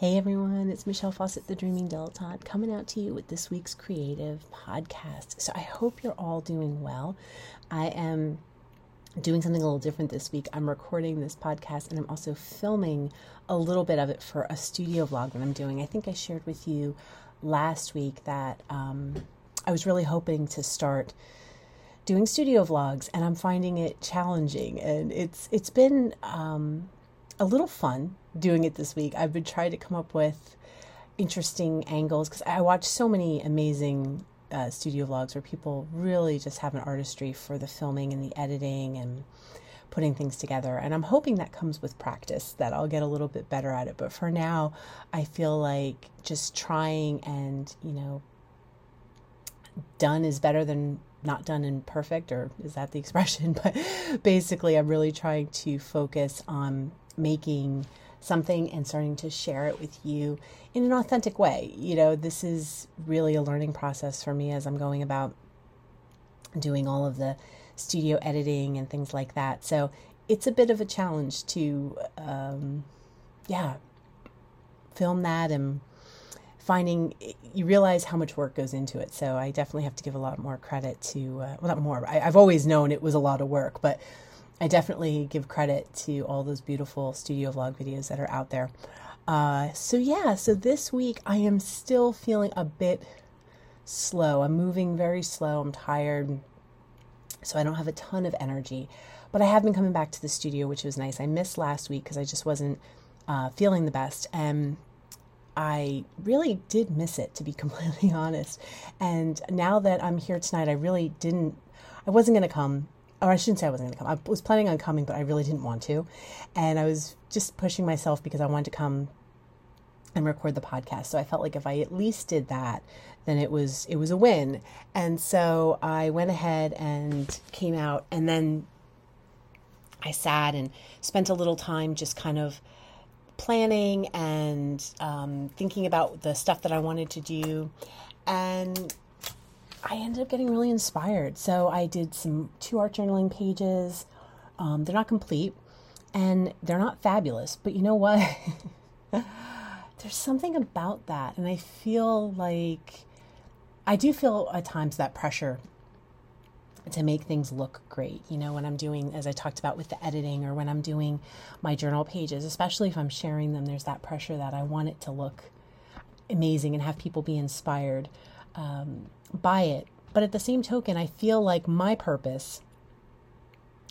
Hey everyone, it's Michelle Fawcett, the Dreaming Dilettante, coming out to you with this week's creative podcast. So I hope you're all doing well. I am doing something a little different this week. I'm recording this podcast and I'm also filming a little bit of it for a studio vlog that I'm doing. I think I shared with you last week that um, I was really hoping to start doing studio vlogs and I'm finding it challenging and it's it's been um, a little fun doing it this week. I've been trying to come up with interesting angles because I watch so many amazing uh, studio vlogs where people really just have an artistry for the filming and the editing and putting things together. And I'm hoping that comes with practice, that I'll get a little bit better at it. But for now, I feel like just trying and, you know, done is better than not done and perfect, or is that the expression? But basically, I'm really trying to focus on making something and starting to share it with you in an authentic way. You know, this is really a learning process for me as I'm going about doing all of the studio editing and things like that. So it's a bit of a challenge to, um, yeah, film that and finding you realize how much work goes into it. So I definitely have to give a lot more credit to, uh, well, not more. I, I've always known it was a lot of work, but I definitely give credit to all those beautiful studio vlog videos that are out there. Uh, so, yeah, so this week I am still feeling a bit slow. I'm moving very slow. I'm tired. So, I don't have a ton of energy. But I have been coming back to the studio, which was nice. I missed last week because I just wasn't uh, feeling the best. And I really did miss it, to be completely honest. And now that I'm here tonight, I really didn't, I wasn't going to come or I shouldn't say I wasn't going to come. I was planning on coming, but I really didn't want to. And I was just pushing myself because I wanted to come and record the podcast. So I felt like if I at least did that, then it was it was a win. And so I went ahead and came out and then I sat and spent a little time just kind of planning and um, thinking about the stuff that I wanted to do. And I ended up getting really inspired. So I did some two art journaling pages. Um, they're not complete and they're not fabulous, but you know what? There's something about that. And I feel like I do feel at times that pressure to make things look great. You know, when I'm doing, as I talked about with the editing, or when I'm doing my journal pages, especially if I'm sharing them, there's that pressure that I want it to look amazing and have people be inspired um, by it. But at the same token, I feel like my purpose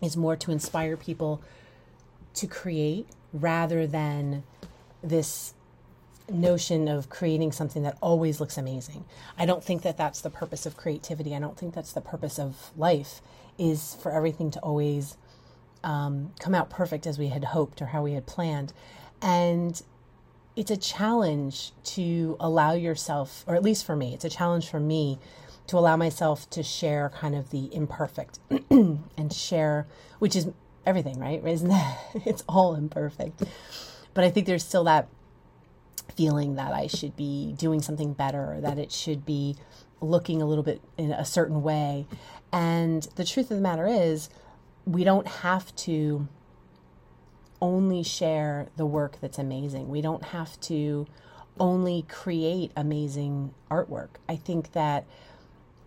is more to inspire people to create rather than this notion of creating something that always looks amazing. I don't think that that's the purpose of creativity. I don't think that's the purpose of life is for everything to always um, come out perfect as we had hoped or how we had planned. And it's a challenge to allow yourself, or at least for me, it's a challenge for me to allow myself to share kind of the imperfect and share, which is everything, right? Isn't that? It's all imperfect. But I think there's still that feeling that I should be doing something better, or that it should be looking a little bit in a certain way. And the truth of the matter is, we don't have to only share the work that's amazing. We don't have to only create amazing artwork. I think that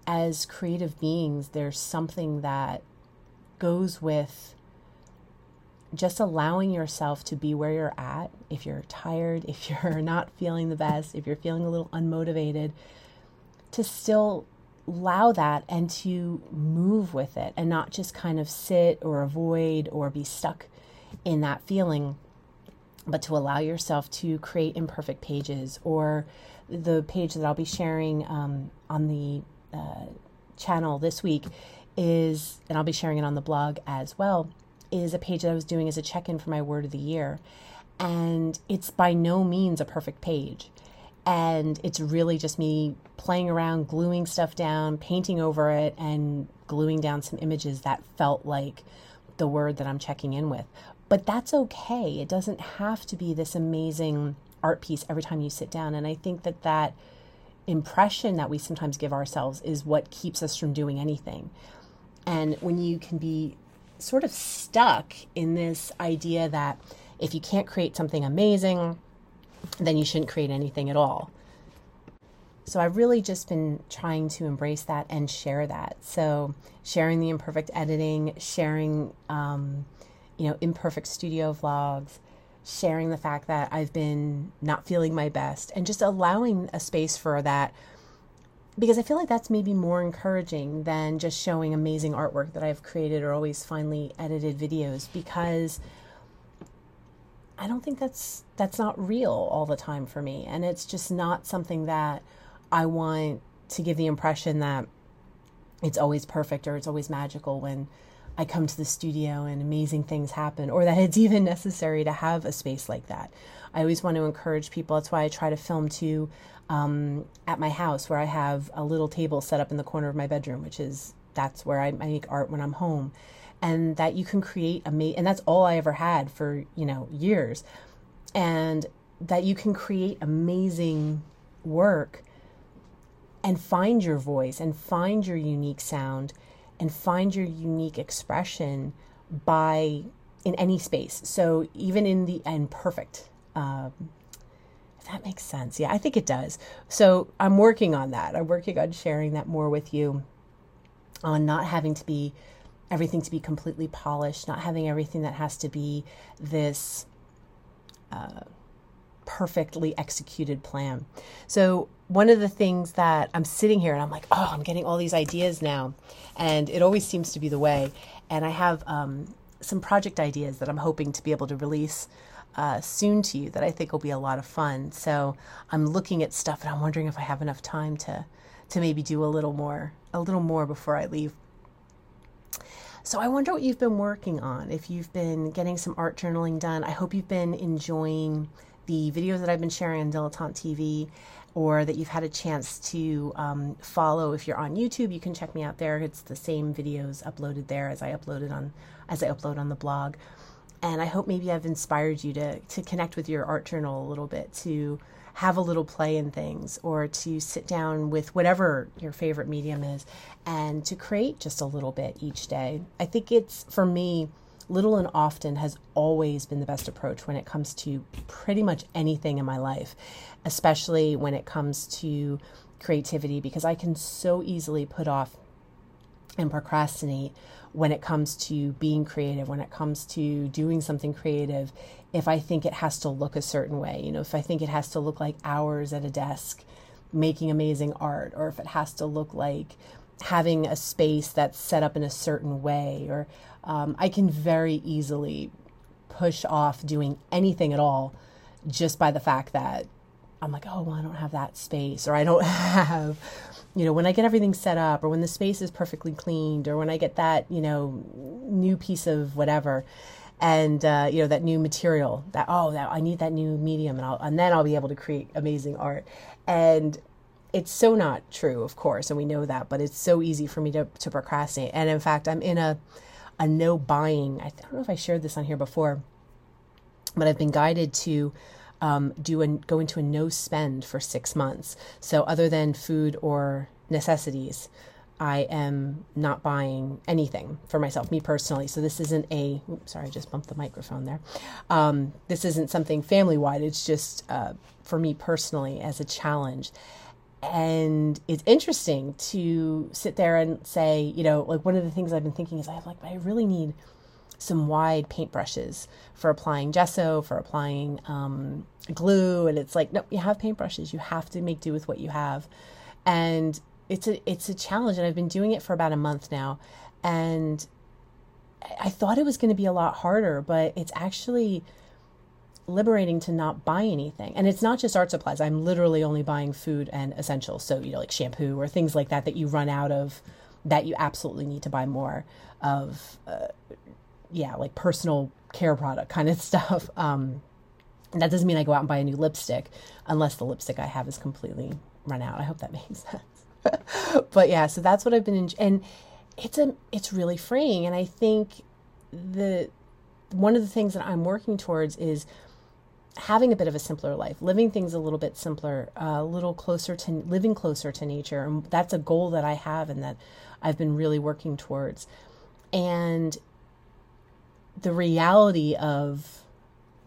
as creative beings, there's something that goes with just allowing yourself to be where you're at. If you're tired, if you're not feeling the best, if you're feeling a little unmotivated, to still allow that and to move with it and not just kind of sit or avoid or be stuck in that feeling, but to allow yourself to create imperfect pages or the page that I'll be sharing um, on the uh, channel this week is, and I'll be sharing it on the blog as well, is a page that I was doing as a check in for my word of the year. And it's by no means a perfect page. And it's really just me playing around, gluing stuff down, painting over it, and gluing down some images that felt like the word that I'm checking in with. But that's okay. It doesn't have to be this amazing art piece every time you sit down. And I think that that impression that we sometimes give ourselves is what keeps us from doing anything. And when you can be sort of stuck in this idea that if you can't create something amazing, then you shouldn't create anything at all. So I've really just been trying to embrace that and share that. So sharing the imperfect editing, sharing, um, you know, imperfect studio vlogs, sharing the fact that I've been not feeling my best, and just allowing a space for that. Because I feel like that's maybe more encouraging than just showing amazing artwork that I've created or always finely edited videos. Because I don't think that's that's not real all the time for me, and it's just not something that I want to give the impression that it's always perfect or it's always magical when I come to the studio and amazing things happen, or that it's even necessary to have a space like that. I always want to encourage people. That's why I try to film too um, at my house, where I have a little table set up in the corner of my bedroom, which is that's where I, I make art when I'm home, and that you can create a amazing. And that's all I ever had for you know years, and that you can create amazing work and find your voice and find your unique sound and find your unique expression by in any space. So even in the imperfect, um, if that makes sense. Yeah, I think it does. So I'm working on that. I'm working on sharing that more with you, on not having to be everything to be completely polished, not having everything that has to be this. Uh, perfectly executed plan. So, one of the things that I'm sitting here and I'm like, oh, I'm getting all these ideas now. And it always seems to be the way. And I have um, some project ideas that I'm hoping to be able to release uh, soon to you that I think will be a lot of fun. So, I'm looking at stuff and I'm wondering if I have enough time to to maybe do a little more a little more before I leave. So I wonder what you've been working on. If you've been getting some art journaling done, I hope you've been enjoying the videos that I've been sharing on Dilettante TV or that you've had a chance to um, follow if you're on YouTube you can check me out there. It's the same videos uploaded there as I uploaded on as I upload on the blog. And I hope maybe I've inspired you to to connect with your art journal a little bit to have a little play in things or to sit down with whatever your favorite medium is and to create just a little bit each day. I think it's for me little and often has always been the best approach when it comes to pretty much anything in my life, especially when it comes to creativity, because I can so easily put off and procrastinate when it comes to being creative, when it comes to doing something creative, if I think it has to look a certain way, you know, if I think it has to look like hours at a desk making amazing art, or if it has to look like having a space that's set up in a certain way, or um, I can very easily push off doing anything at all just by the fact that I'm like, oh, well, I don't have that space, or I don't have, you know, when I get everything set up, or when the space is perfectly cleaned, or when I get that, you know, new piece of whatever, and uh, you know that new material, that oh, that I need that new medium, and I'll, and then I'll be able to create amazing art, and it's so not true, of course, and we know that, but it's so easy for me to to procrastinate, and in fact, I'm in a a no buying. I don't know if I shared this on here before, but I've been guided to um, do and go into a no spend for six months. So other than food or necessities, I am not buying anything for myself, me personally. So this isn't a. Oops, sorry, I just bumped the microphone there. Um, this isn't something family wide. It's just uh, for me personally as a challenge and it's interesting to sit there and say, you know, like one of the things I've been thinking is I like, I really need some wide paintbrushes for applying gesso, for applying um, glue, and it's like, no, you have paintbrushes. You have to make do with what you have, and it's a it's a challenge. And I've been doing it for about a month now, and I thought it was going to be a lot harder, but it's actually liberating to not buy anything. And it's not just art supplies. I'm literally only buying food and essentials. So, you know, like shampoo or things like that that you run out of that you absolutely need to buy more of. Uh, yeah, like personal care product kind of stuff. Um, that doesn't mean I go out and buy a new lipstick unless the lipstick I have is completely run out. I hope that makes sense. but yeah, so that's what I've been in, and it's a it's really freeing. And I think the one of the things that I'm working towards is having a bit of a simpler life, living things a little bit simpler, a little closer to living closer to nature. And that's a goal that I have and that I've been really working towards. And the reality of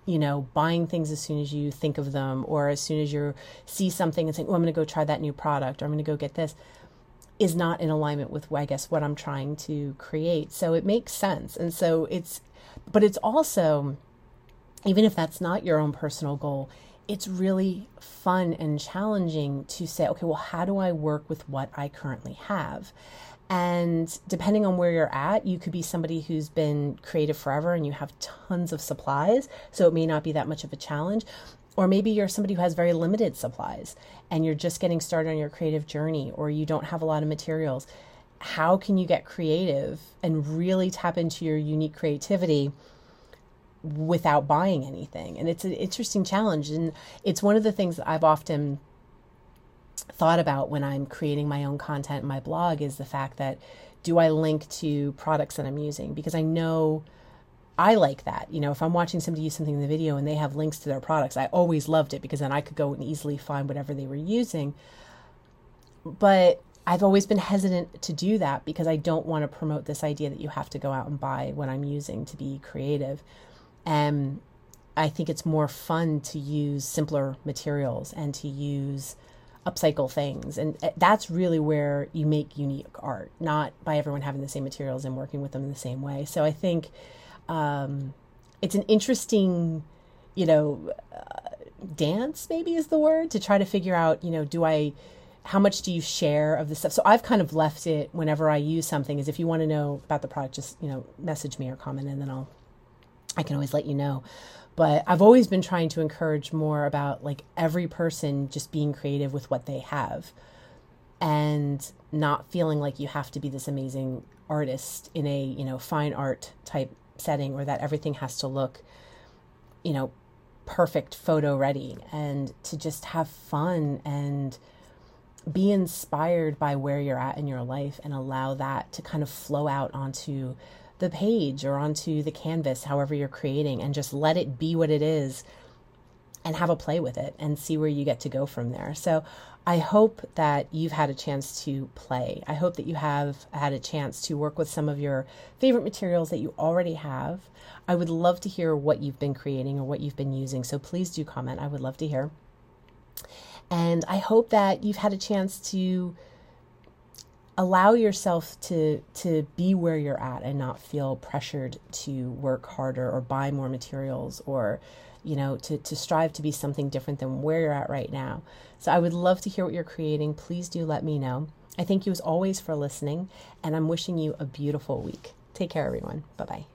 you know, buying things as soon as you think of them or as soon as you see something and saying, oh, I'm going to go try that new product or I'm going to go get this is not in alignment with, I guess, what I'm trying to create. So it makes sense. And so it's, but it's also, even if that's not your own personal goal, it's really fun and challenging to say, okay, well, how do I work with what I currently have? And depending on where you're at, you could be somebody who's been creative forever and you have tons of supplies. So it may not be that much of a challenge. Or maybe you're somebody who has very limited supplies and you're just getting started on your creative journey or you don't have a lot of materials. How can you get creative and really tap into your unique creativity without buying anything? And it's an interesting challenge. And it's one of the things that I've often thought about when I'm creating my own content in my blog is the fact that do I link to products that I'm using? Because I know I like that. You know, if I'm watching somebody use something in the video and they have links to their products, I always loved it because then I could go and easily find whatever they were using. But I've always been hesitant to do that because I don't want to promote this idea that you have to go out and buy what I'm using to be creative. And I think it's more fun to use simpler materials and to use upcycle things. And eh, that's really where you make unique art, not by everyone having the same materials and working with them in the same way. So I think um, it's an interesting, you know, uh, dance, maybe is the word, to try to figure out, you know, do I how much do you share of the stuff so i've kind of left it whenever i use something is if you want to know about the product just you know message me or comment and then i'll i can always let you know. But I've always been trying to encourage more about like every person just being creative with what they have and not feeling like you have to be this amazing artist in a, you know, fine art type setting or that everything has to look, you know, perfect photo ready and to just have fun and be inspired by where you're at in your life and allow that to kind of flow out onto the page or onto the canvas, however you're creating, and just let it be what it is and have a play with it and see where you get to go from there. So I hope that you've had a chance to play. I hope that you have had a chance to work with some of your favorite materials that you already have. I would love to hear what you've been creating or what you've been using. So please do comment. I would love to hear. And I hope that you've had a chance to allow yourself to to be where you're at and not feel pressured to work harder or buy more materials or you know to to strive to be something different than where you're at right now. So i would love to hear what you're creating. Please do let me know. I thank you as always for listening and i'm wishing you a beautiful week. Take care everyone. Bye bye